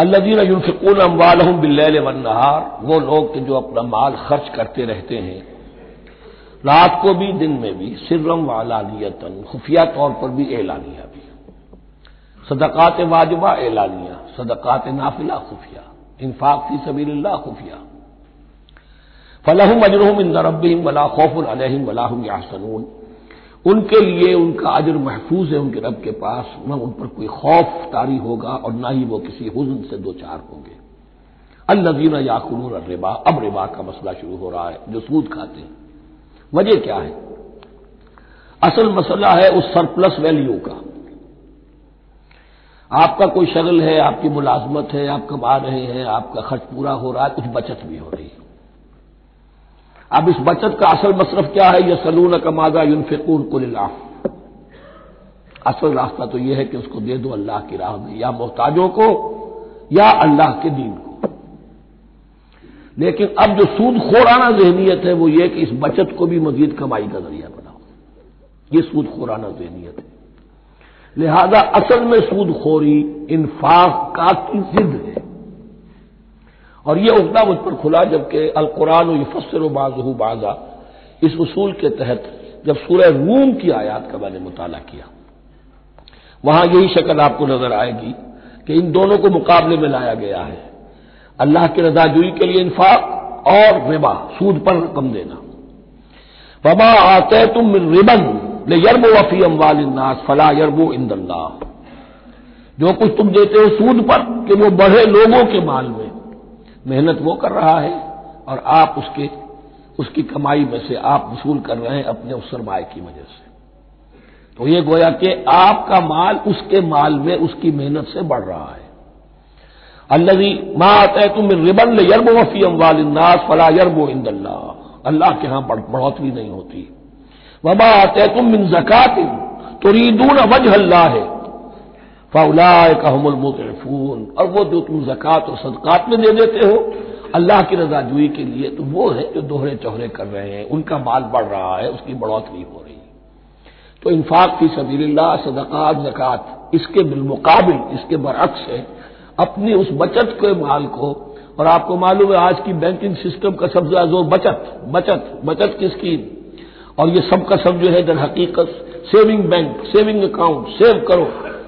अल्लाजीन यूनफिकून अम्वालहम बिल्लैल वन्नहार, वो लोग के जो अपना माल खर्च करते रहते हैं। रात को भी, दिन में भी, सिर्रम वालानियतन खुफिया तौर पर भी एलानिया भी। सदकात वाजबा एलानिया सदकात नाफिला खुफिया, इन्फाक फ़ी सबील्ला खुफिया। फलहम अजरहम इन रबिम वला खौफ अलहम वलाहम यासनून उनके लिए उनका अजर महफूज है उनके रब के पास, न उन पर कोई खौफ तारी होगा और न ही वो किसी हुजन से दो चार होंगे। अल्लजीन याकुलून रिबा अब रिबा का मसला शुरू हो रहा है, जो सूद खाते हैं। वजह क्या है? असल मसला है उस सरप्लस वैल्यू का। आपका कोई शगल है, आपकी मुलाजमत है, आप कमा रहे हैं, आपका खर्च पूरा हो रहा है, कुछ बचत भी हो रही है। अब इस बचत का असल मसरफ क्या है? यह सलून कमादा यूनफिकून कुल्ला असल रास्ता तो यह है कि उसको दे दो अल्लाह की राह में, या मोहताजों को, या अल्लाह के दीन को। लेकिन अब जो सूद खोराना जहनीत है, वो ये कि इस बचत को भी मजीद कमाई का ज़रिया बनाओ। ये सूद खोराना जहनीत है। लिहाजा असल में सूद खोरी इन्फाक का की जिद है। और यह उगदा मुझ पर खुला जबकि अल कुरान यफसर बाजू। बाजा इस उसूल के तहत जब सूरह रूम की आयात का मैंने मुताला किया, वहाँ यही शक्ल आपको नज़र आएगी कि इन दोनों को मुकाबले में लाया गया है। अल्लाह की रजाजुई के लिए इन्फाक और रिबा, सूद पर रकम देना। बबा आते तुम रिबन ले यरबो वफी अम्वालनास फला यरबो इंदल्ला जो कुछ तुम देते हो सूद पर कि वो बढ़े लोगों के माल में। मेहनत वो कर रहा है और आप उसके, उसकी कमाई में से आप वसूल कर रहे हैं अपने उस सरमाए की वजह से। तो ये गोया कि आपका माल उसके माल में उसकी मेहनत से बढ़ रहा है। अल्लवी माँ तुम रिबन यरब वफी अम्वालनास फला यरबो इंदल्ला अल्लाह के यहाँ बढ़ोतरी नहीं होती। वबा आते तुम मिन जक़ात तुरीदून वजह अल्लाह है। फ़ाउलाए कहमुलमुतरफून और वो जो तुम जक़ात और सदकात में दे देते हो, अल्लाह की रजाजुई के लिए तो वो है जो दोहरे चौहरे कर रहे हैं। उनका माल बढ़ रहा है, उसकी बढ़ोतरी हो रही है। तो इन्फाक फ़ी सबील्ला सदकात, जक़ात, इसके बिलमुकाबिल, इसके बरक्स है। अपनी उस बचत के माल को, और आपको मालूम है आज की बैंकिंग सिस्टम का सबसे ज़्यादा ज़ोर बचत बचत बचत की स्कीम और ये सब का सब जो है दर हकीकत saving bank, saving account, save करो।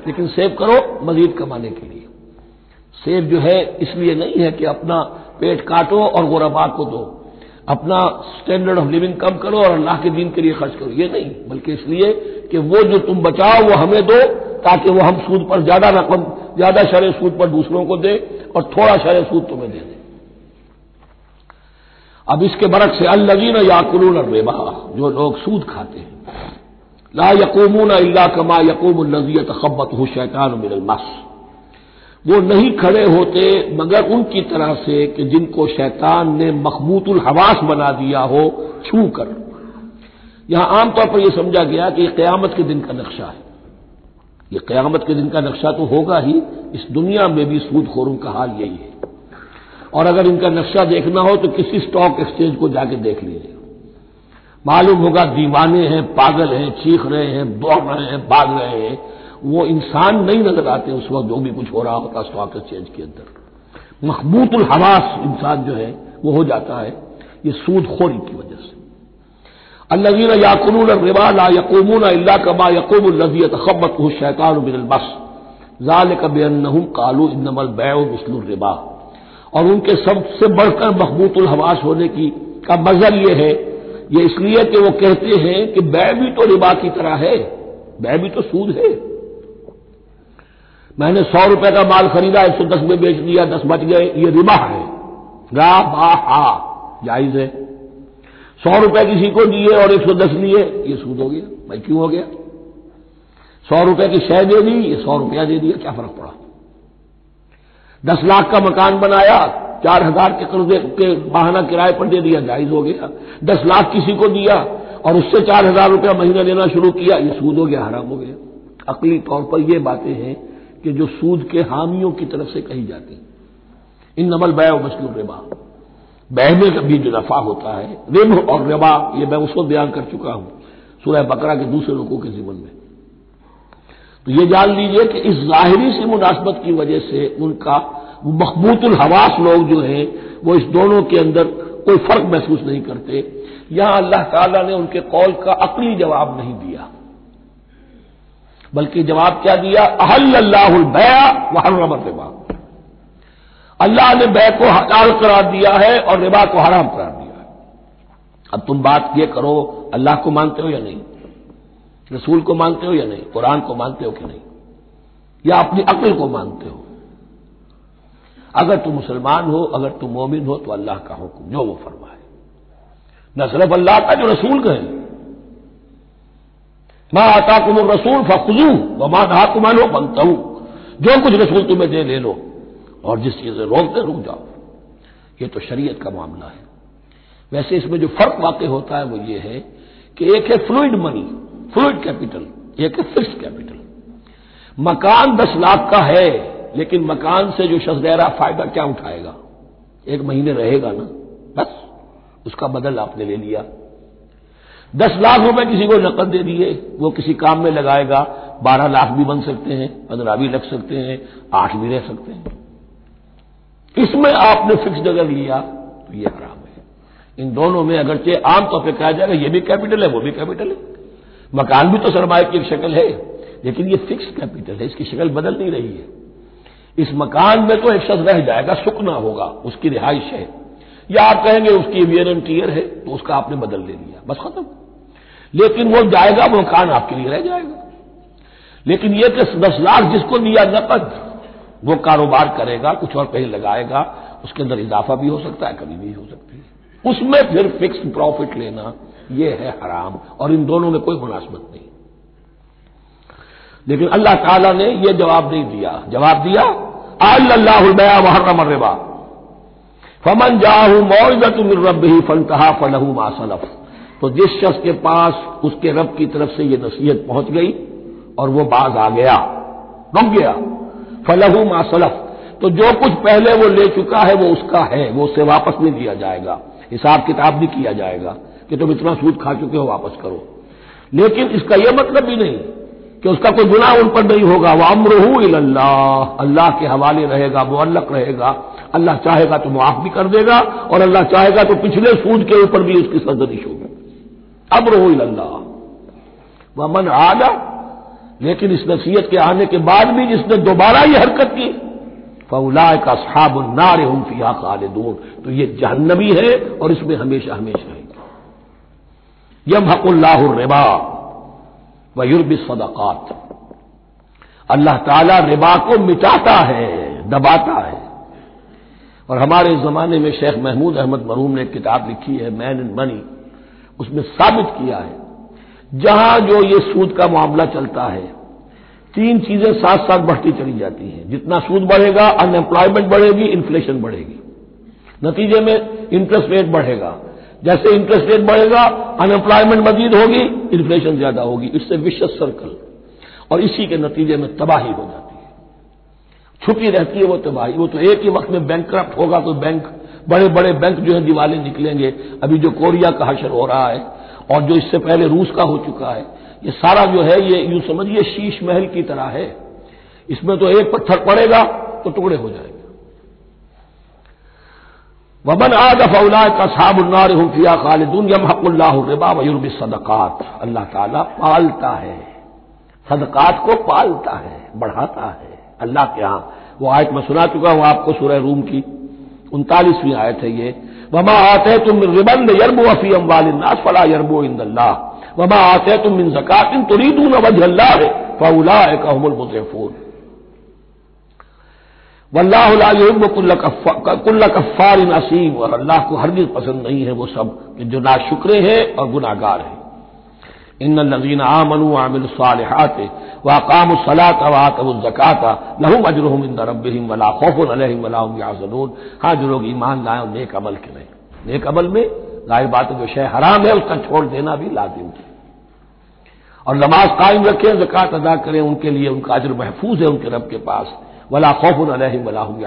लेकिन सेव करो मजीद कमाने के लिए। सेव जो है, इसलिए नहीं है कि अपना पेट काटो और गोरबा को दो। अपना स्टैंडर्ड ऑफ़ लिविंग कम करो और अल्लाह के दिन के लिए खर्च करो। ये नहीं, बल्कि इसलिए कि वो जो तुम बचाओ, वो हमें दो, ताकि वो हम सूद पर ज़्यादा रकम, ज़्यादा शर सूद पर दूसरों को दे और थोड़ा शर सूद तुम्हें दे दे। अब इसके बरक से अल्लवीन याकुलून रेबा, जो लोग सूद खाते हैं। ला यकूमून अल्ला कमा यकूम नजियत खब्बत हो शैतान मिनलमस वो नहीं खड़े होते मगर उनकी तरह से कि जिनको शैतान ने मखबूतुल हवास बना दिया हो, छू कर। यहाँ आमतौर पर यह समझा गया कि यह क्यामत के दिन का नक्शा है। ये क्यामत के दिन का नक्शा तो होगा ही, इस दुनिया में भी सूदखोरों का हाल यही है। और अगर इनका नक्शा देखना हो तो किसी स्टॉक एक्सचेंज को जाके देख लीजिए। मालूम होगा दीवाने हैं, पागल हैं, चीख रहे हैं दौड़ रहे हैं, भाग रहे हैं। वो इंसान नहीं नज़र आते उस वक्त जो भी कुछ हो रहा होता स्टॉक एक्सचेंज के अंदर। मखबूतुल हवास इंसान जो है, वो हो जाता है ये सूदखोरी की वजह से। अल्लवीन याकुलून रिबा ला यकूमून अल्ला कमा यकूम लजीत खबत शैतान बिन बस। जाल कबन कालू इनमल बै मिसल रिबा। और उनके सबसे बढ़कर महबूतुल हवास होने की का मजल ये है ये इसलिए कि वो कहते हैं कि बै भी तो रिबा की तरह है बै भी तो सूद है। मैंने सौ रुपए का माल खरीदा एक सौ दस में बेच दिया, दस बच गए, ये रिबा है। रा बा हा जायज़ है। सौ रुपए किसी को दिए और एक सौ दस लिए, ये सूद हो गया। भाई, क्यों हो गया? सौ रुपए की शय दे दी, ये सौ रुपया दे दिया क्या फ़र्क पड़ा? दस लाख का मकान बनाया चार हज़ार के कर्जे के बहाना किराए पर दे दिया, जायज़ हो गया। दस लाख किसी को दिया और उससे चार हज़ार रुपया महीना देना शुरू किया, ये सूद हो गया, हराम हो गया। अकली तौर पर यह बातें हैं कि जो सूद के हामियों की तरफ़ से कही जाती इन नमल बै मसलूम रिबा। बै में भी जो नफा होता है, रिब और रिबा, ये मैं उसको बयान कर चुका हूँ, सूरह बकरा के दूसरे लोगों के जीवन में। तो ये जान लीजिए कि इस जाहिरी से मुनासबत की वजह से उनका मखबूतुल हवास लोग जो हैं, वो इस दोनों के अंदर कोई फ़र्क महसूस नहीं करते। यहाँ अल्लाह ताला ने उनके कौल का अकली जवाब नहीं दिया। बल्कि जवाब क्या दिया? अहल अल्लाह अहल्लाबया वहर्रमत रिबा। अल्लाह ने बै को हलाल करार दिया है और रिबा को हराम करार दिया है। अब तुम बात ये करो, अल्लाह को मानते हो या नहीं? रसूल को मानते हो या नहीं? कुरान को मानते हो कि नहीं? या अपनी अक्ल को मानते हो? अगर तुम मुसलमान हो, अगर तुम मोमिन हो तो अल्लाह का हुक्म, जो वो फरमाए। न सिर्फ़ अल्लाह का, जो रसूल कहे। माँ आता कुम रसूल, फखजू व माँ नहा कुमानो बनता हूँ जो कुछ रसूल तुम्हें दे, ले लो। और जिस चीज़ से रोक दे रुक जाओ। ये तो शरीयत का मामला है। वैसे इसमें जो फ़र्क वाकई होता है, वो ये है कि एक है फ्लूड मनी फ्लूड कैपिटल, एक है फिक्स कैपिटल। मकान दस लाख का है लेकिन मकान से जो शख्स रह रहा फ़ायदा क्या उठाएगा? एक महीने रहेगा ना? बस, उसका बदल आपने ले लिया। दस लाख रुपए किसी को नकद दे दिए, वो किसी काम में लगाएगा। बारह लाख भी बन सकते हैं, पंद्रह भी लग सकते हैं, आठ भी रह सकते हैं। इसमें आपने फिक्स अगर लिया तो ये हराम है। इन दोनों में अगरचे आमतौर पर कहा जाएगा, ये भी कैपिटल है, वो भी कैपिटल है। मकान भी तो सरमाए की एक शक्ल है, लेकिन ये फिक्स कैपिटल है, इसकी शक्ल बदल नहीं रही है। इस मकान में तो एक शख्स रह जाएगा सुकना होगा, उसकी रिहाइश है। या आप कहेंगे उसकी वियर एंड टीयर है तो उसका आपने बदल ले लिया बस खत्म। लेकिन वो जाएगा, वो मकान आपके लिए रह जाएगा। लेकिन यह कि दस लाख जिसको दिया नकद, वो कारोबार करेगा, कुछ और कहीं लगाएगा, उसके अंदर इजाफा भी हो सकता है, कभी भी हो सकती। उसमें फिर फिक्स प्रॉफिट लेना यह है हराम, और इन दोनों में कोई मुनासबत नहीं। लेकिन अल्लाह ताला ने यह जवाब नहीं दिया। जवाब दिया अल्लाहबया वहरम रिबा फमन जाहू मौजत रब ही फनतहा फलहू मासलफ तो जिस शख्स के पास उसके रब की तरफ़ से यह नसीहत पहुँच गई और वो बाज आ गया, रुक गया, फलहू मासलफ तो जो कुछ पहले वो ले चुका है वो उसका है, वो उससे वापस नहीं दिया जाएगा। हिसाब किताब नहीं किया जाएगा कि तुम इतना सूद खा चुके हो, वापस करो। लेकिन इसका यह मतलब भी नहीं कि उसका कोई गुनाह उन पर नहीं होगा। वह अमरहू अल्लाह अल्लाह के हवाले रहेगा वो मुअल्लक रहेगा। अल्लाह चाहेगा तो मुआफ भी कर देगा और अल्लाह चाहेगा तो पिछले सूद के ऊपर भी उसकी सरजनिश होगी। अमरहू अल्लाह वह मन आदा लेकिन इस नसीहत के आने के बाद भी जिसने दोबारा ये हरकत की फौलाए का साब नारे हम फिया खालिदून। तो ये जहन्नमी है और इसमें हमेशा हमेशा रहेगी यम हकुल्लाह रिबा। व युरब सदक़ात। अल्लाह ताला रिबा को मिटाता है, दबाता है। और हमारे जमाने में शेख महमूद अहमद मरूम ने किताब लिखी है, मैन एंड मनी, उसमें साबित किया है, जहाँ जो ये सूद का मामला चलता है, तीन चीज़ें साथ साथ बढ़ती चली जाती हैं। जितना सूद बढ़ेगा अनएम्प्लॉयमेंट बढ़ेगी इन्फ्लेशन बढ़ेगी। नतीजे में इंटरेस्ट रेट बढ़ेगा। जैसे इंटरेस्ट रेट बढ़ेगा अनएम्प्लॉयमेंट मजीद होगी इन्फ्लेशन ज़्यादा होगी। इससे विश्व सर्कल और इसी के नतीजे में तबाही हो जाती है। छुपी रहती है वो तबाही। वो तो एक ही वक्त में बैंक करप्ट होगा तो बैंक बड़े बड़े बैंक जो है दिवाले निकलेंगे। अभी जो कोरिया का हशर हो रहा है और जो इससे पहले रूस का हो चुका है, ये सारा जो है, ये यूँ समझिए शीश महल की तरह है। इसमें तो एक पत्थर पड़ेगा तो टुकड़े हो जाएँगे। वमन आद फौला का साबुन्नार हुफिया खालिदून यम हकुल्लाह रिबा सदकात। अल्लाह ताला पालता है। सदकात को पालता है, बढ़ाता है। अल्लाह के यहाँ, वो आयत मैं सुना चुका हूँ आपको सूरह रूम की। उनतालीसवीं आयत है ये। वमा आते तुम रिबन यरबो अफी अम्बालनास फला यरबो इंदल्ला वमा आते तुम मिन जक़ातिन तुरीदून वजह है फउला कहमुल मुतफून वल्लाकुल्ला कफ़ार नसीम और अल्लाह को हरगिज पसंद नहीं है वो सब जो नाशुक्रे हैं और गुनागार हैं। इन नजीन आमनु आमिल सालहात वाकाम सलात वातज़क़ाता लहुम अजरहम इन रबिम वला खौफ अलहम वलाम याजनून। हाँ जो लोग ईमान लाए नेक अमल के नहीं। नेक अमल में ज़ाहिर बात जो शय हराम है उसका छोड़ देना भी लाजिम है। और नमाज़ कायम रखें, जक़ात अदा करें, उनके लिए उनका अजर महफूज है उनके रब के पास। वला खौफ वलाहम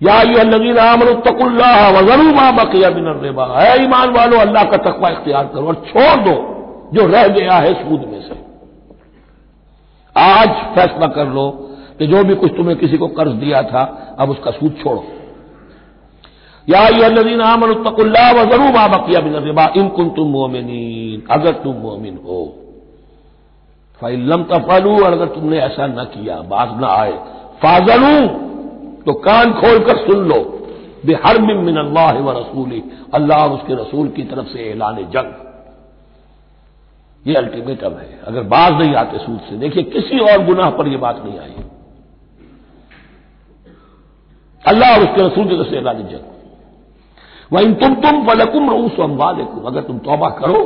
या नजीन आमनुतकुल्ला वजरू मा बकिया बिन रेबा है ईमान वालो अल्लाह का तकवा इख्तियार करो और छोड़ दो जो रह गया है सूद में से आज फैसला कर लो कि जो भी कुछ तुम्हें किसी को कर्ज दिया था अब उसका सूद छोड़ो या नजीन आमनुतकुल्ला वजरू मा बकिया बिन रेबा इन कुन तुम मोमिन अगर तुम मोमिन हो फ़ैलम तफलू, और अगर तुमने ऐसा न किया बाज न आए, फाजलू तो कान खोलकर सुन लो। बेहर मिन अल्लाह व रसूली अल्लाह और उसके रसूल की तरफ़ से ऐलान जंग। ये अल्टीमेटम है। अगर बाज नहीं आते सूद से, देखिए, किसी और गुनाह पर यह बात नहीं आई। अल्लाह और उसके रसूल की तरफ़ से ऐलान जंग। वह तुम तुम फलकुम रूस अम्बालकुम अगर तुम तौबा करो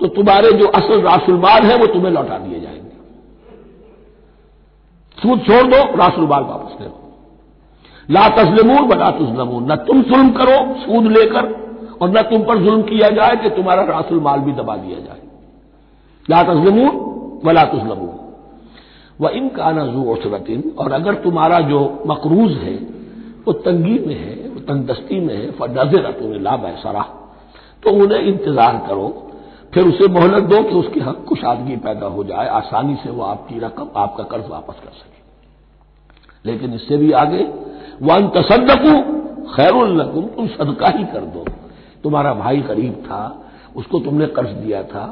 तो तुम्हारे जो असल रासुलमाल है, वो तुम्हें लौटा दिए जाएँगे। सूद छोड़ दो रासुलमाल वापस ले लो ला तस्लिमून बला तुजलमून, न तुम जुल्म करो, सूद लेकर, और न तुम पर जुल्म किया जाए कि तुम्हारा रासुलमाल भी दबा दिया जाए। ला तस्लिमून वला तुजलमून। वह इनका नजू उसरतिन और अगर तुम्हारा जो मकरूज है, वो तंगी में है, वो तंगदस्ती में है फजर तुम्हें लाभ है सरा तो उन्हें इंतज़ार करो फिर उसे मोहलत दो कि उसकी हक कुशादगी पैदा हो जाए, आसानी से वो आपकी रकम, आपका कर्ज वापस कर सके। लेकिन इससे भी आगे, वन तसदकू खैरुल्लकुम तुम सदका ही कर दो। तुम्हारा भाई गरीब था, उसको तुमने कर्ज दिया था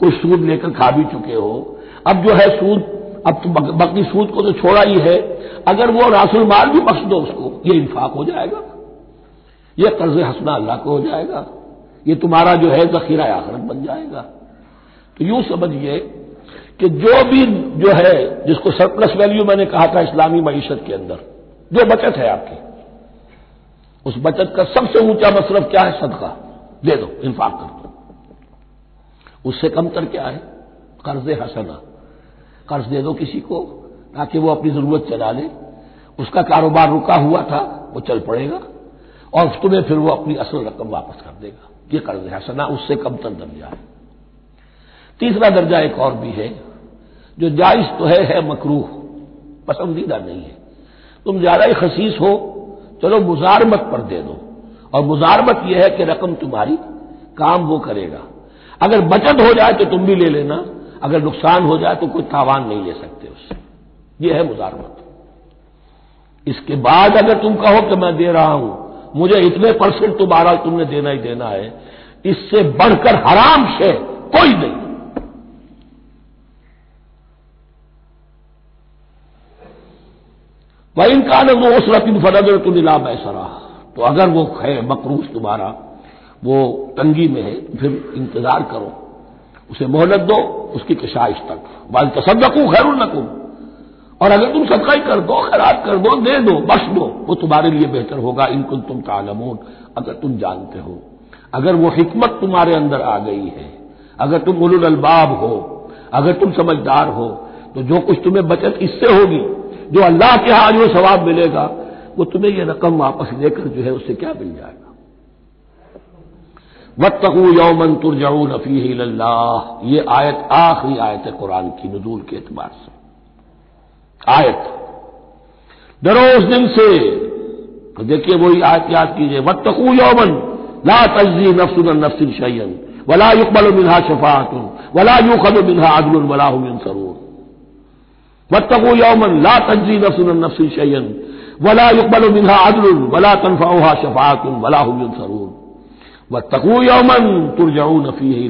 कोई सूद लेकर खा भी चुके हो। अब जो है सूद, अब तो बकरी सूद को तो छोड़ा ही है। अगर वो रासुल माल भी बख्श दो उसको, ये इंफाक हो जाएगा। ये कर्ज हंसना अल्लाह को हो जाएगा। ये तुम्हारा जो है जखीरा आखरत बन जाएगा। तो यूँ समझिए कि जो भी जो है, जिसको सरप्लस वैल्यू मैंने कहा था इस्लामी मीशत के अंदर, जो बचत है आपकी, उस बचत का सबसे ऊँचा मसरफ क्या है? सदका। दे दो इंफाक कर दो। उससे कमतर क्या है? कर्ज हसना। कर्ज दे दो किसी को, ताकि वो अपनी ज़रूरत चला ले। उसका कारोबार रुका हुआ था, वो चल पड़ेगा। और तुम्हें फिर वो अपनी असल रकम वापस कर देगा। ये कर्ज हसना उससे कमतर दर्जा है। तीसरा दर्जा एक और भी है, जो जायज़ तो है है मकरूह। पसंदीदा नहीं है। तुम ज़्यादा ही खसीस हो, चलो मुजारमत पर दे दो। और मुजारमत यह है कि रकम तुम्हारी काम वो करेगा। अगर बचत हो जाए तो तुम भी ले लेना। अगर नुकसान हो जाए तो कोई तावान नहीं ले सकते उससे। यह है मुजारमत। इसके बाद अगर तुम कहो कि मैं दे रहा हूँ मुझे इतने परसेंट तुम्हारा तुमने देना ही देना है। इससे बढ़कर हराम से कोई नहीं। वह इनका न वो उसरतिन फनगर तो नीला सरा तो अगर वो है मकरूज तुम्हारा, वो तंगी में है, फिर इंतज़ार करो। उसे मोहलत दो, उसकी कशाइश तक। वाल तसदकू खैर नकुम और अगर तुम सदका ही कर दो खराब कर दो, दे दो, बख्श दो, वो तुम्हारे लिए बेहतर होगा इनको तुम तालमून, अगर तुम जानते हो। अगर वो हिकमत तुम्हारे अंदर आ गई है, अगर तुम उलुल अलबाब हो, अगर तुम समझदार हो तो जो कुछ तुम्हें बचत इससे होगी, जो अल्लाह के यहाँ जो सवाब मिलेगा, वो तुम्हें ये रकम वापस लेकर जो है उससे क्या मिल जाएगा? वत्तकू यौमन तुरजाऊ नफी ये आयत आखिरी आयत है कुरान की, नजूल के एतबार से। आयत। डरो उस दिन से तो देखिए वही आयत याद कीजिए, वत्तकू यौमन, ला तजी नफसुन नफसिन शैन वला युकबल मिनहा शफातुन, वला युखद मिनहा अदल वला मिन सरूर वत्तकू यौमन, ला तजी नफसुन नफसिन शैन वला युकबल मिनहा अदल वला तनफाहा शफातुन, वला मिन सरूर वत्तकू यौमन तुरजाऊ नफी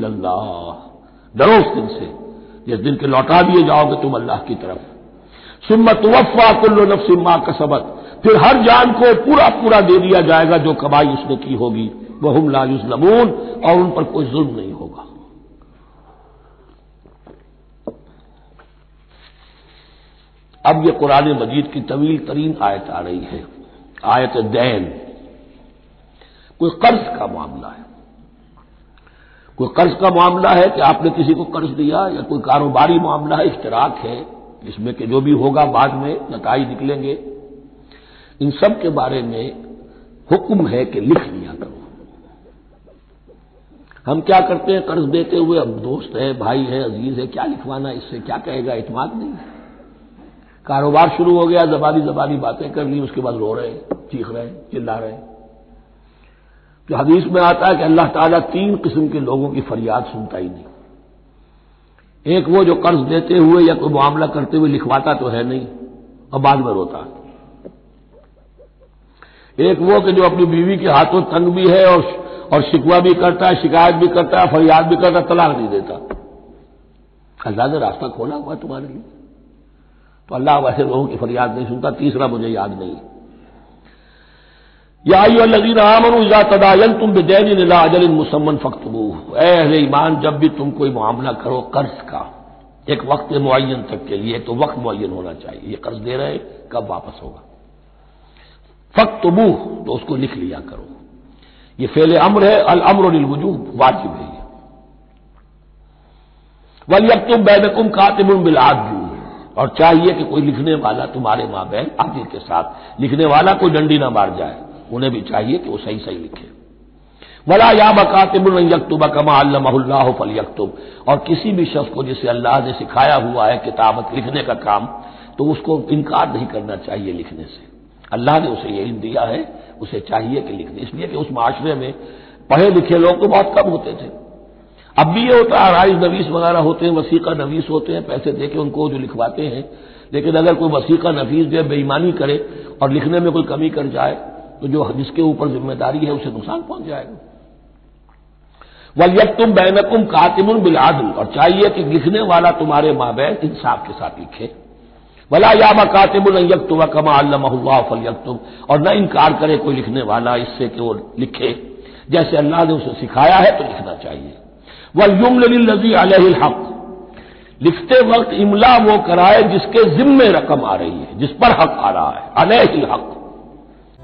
डरो उस दिन से, जिस दिन के लौटा दिए जाओगे तुम अल्लाह की तरफ़। सुम्मत वफ़ा कुल्लो नफ्सिम माँ का सबक फिर हर जान को पूरा पूरा दे दिया जाएगा, जो कमाई उसने की होगी। वह हम लायुसलमून और उन पर कोई जुल्म नहीं होगा। अब यह कुरान मजीद की तवील तरीन आयत आ रही है। आयत दैन। कोई कर्ज का मामला है। कोई कर्ज का मामला है कि आपने किसी को कर्ज दिया, या कोई कारोबारी मामला है, इश्तराक है। इसमें कि जो भी होगा बाद में नताई निकलेंगे। इन सब के बारे में हुक्म है कि लिख लिया करो। हम क्या करते हैं? कर्ज देते हुए अब दोस्त है, भाई है, अज़ीज़ है, क्या लिखवाना इससे? क्या कहेगा? इतमाद नहीं कारोबार शुरू हो गया जबानी जबानी बातें कर ली, उसके बाद रो रहे हैं, चीख रहे हैं, चिल्ला रहे हैं। तो हदीस में आता है कि अल्लाह ताला तीन किस्म के लोगों की फरियाद सुनता ही नहीं। एक वो जो कर्ज देते हुए या कोई मामला करते हुए लिखवाता तो है नहीं, और बाद में रोता एक वो कि जो अपनी बीवी के हाथों तंग भी है और और शिकवा भी करता है, शिकायत भी करता है, फरियाद भी करता है, तलाक नहीं देता। अल्लाह ने रास्ता खोला हुआ तुम्हारे लिए। तो अल्लाह वैसे लोगों की फरियाद नहीं सुनता, तीसरा मुझे याद नहीं। या तदायन तुम बेदैन अजल फख्तबू अहले ईमान, जब भी तुम कोई मामला करो कर्ज का, एक वक्त मुन तक के लिए तो वक्त मुन होना चाहिए। ये कर्ज दे रहे, कब वापस होगा? फख्तबू तो उसको लिख लिया करो। ये फेल अम्र है, अल अमर वजूब, वाजिब है वल अब तुम बैनकुम कातिबुल बिलादू और चाहिए कि कोई लिखने वाला, तुम्हारे माँ बहन, आदिल के साथ लिखने वाला कोई डंडी ना मार जाए। उन्हें भी चाहिए कि वो सही सही लिखे। वला या बकातिबुल यकतुब कमा अल्लाह फल यकतुब और किसी भी शख्स को जिसे अल्लाह ने सिखाया हुआ है किताबत लिखने का काम तो उसको इनकार नहीं करना चाहिए लिखने से। अल्लाह ने उसे यही दिया है, उसे चाहिए कि लिखने। इसलिए कि उस माशरे में पढ़े लिखे लोग तो बहुत कम होते थे। अब भी ये होता है राइज नवीस वगैरह होते हैं, वसीका नवीस होते हैं, पैसे देके उनको जो लिखवाते हैं। लेकिन अगर कोई वसीका नफीस दे बेईमानी करे और लिखने में कोई कमी कर जाए तो जो जिसके ऊपर ज़िम्मेदारी है उसे नुकसान पहुँच जाएगा। वल यब तुम बैनकुम कातिमुन बिलादल और चाहिए कि लिखने वाला तुम्हारे माँ बहन इंसाफ के साथ लिखे। वला या मकातिबुल यकतुब कमा अल्लाह यकतुब और न इनकार करे कोई लिखने वाला इससे कि वो लिखे। जैसे अल्लाह ने उसे सिखाया है तो लिखना चाहिए। वलयुमलजी अलहक लिखते वक्त इमला वो कराए जिसके जिम्मे रकम आ रही है, जिस पर हक आ रहा है। अलह हक।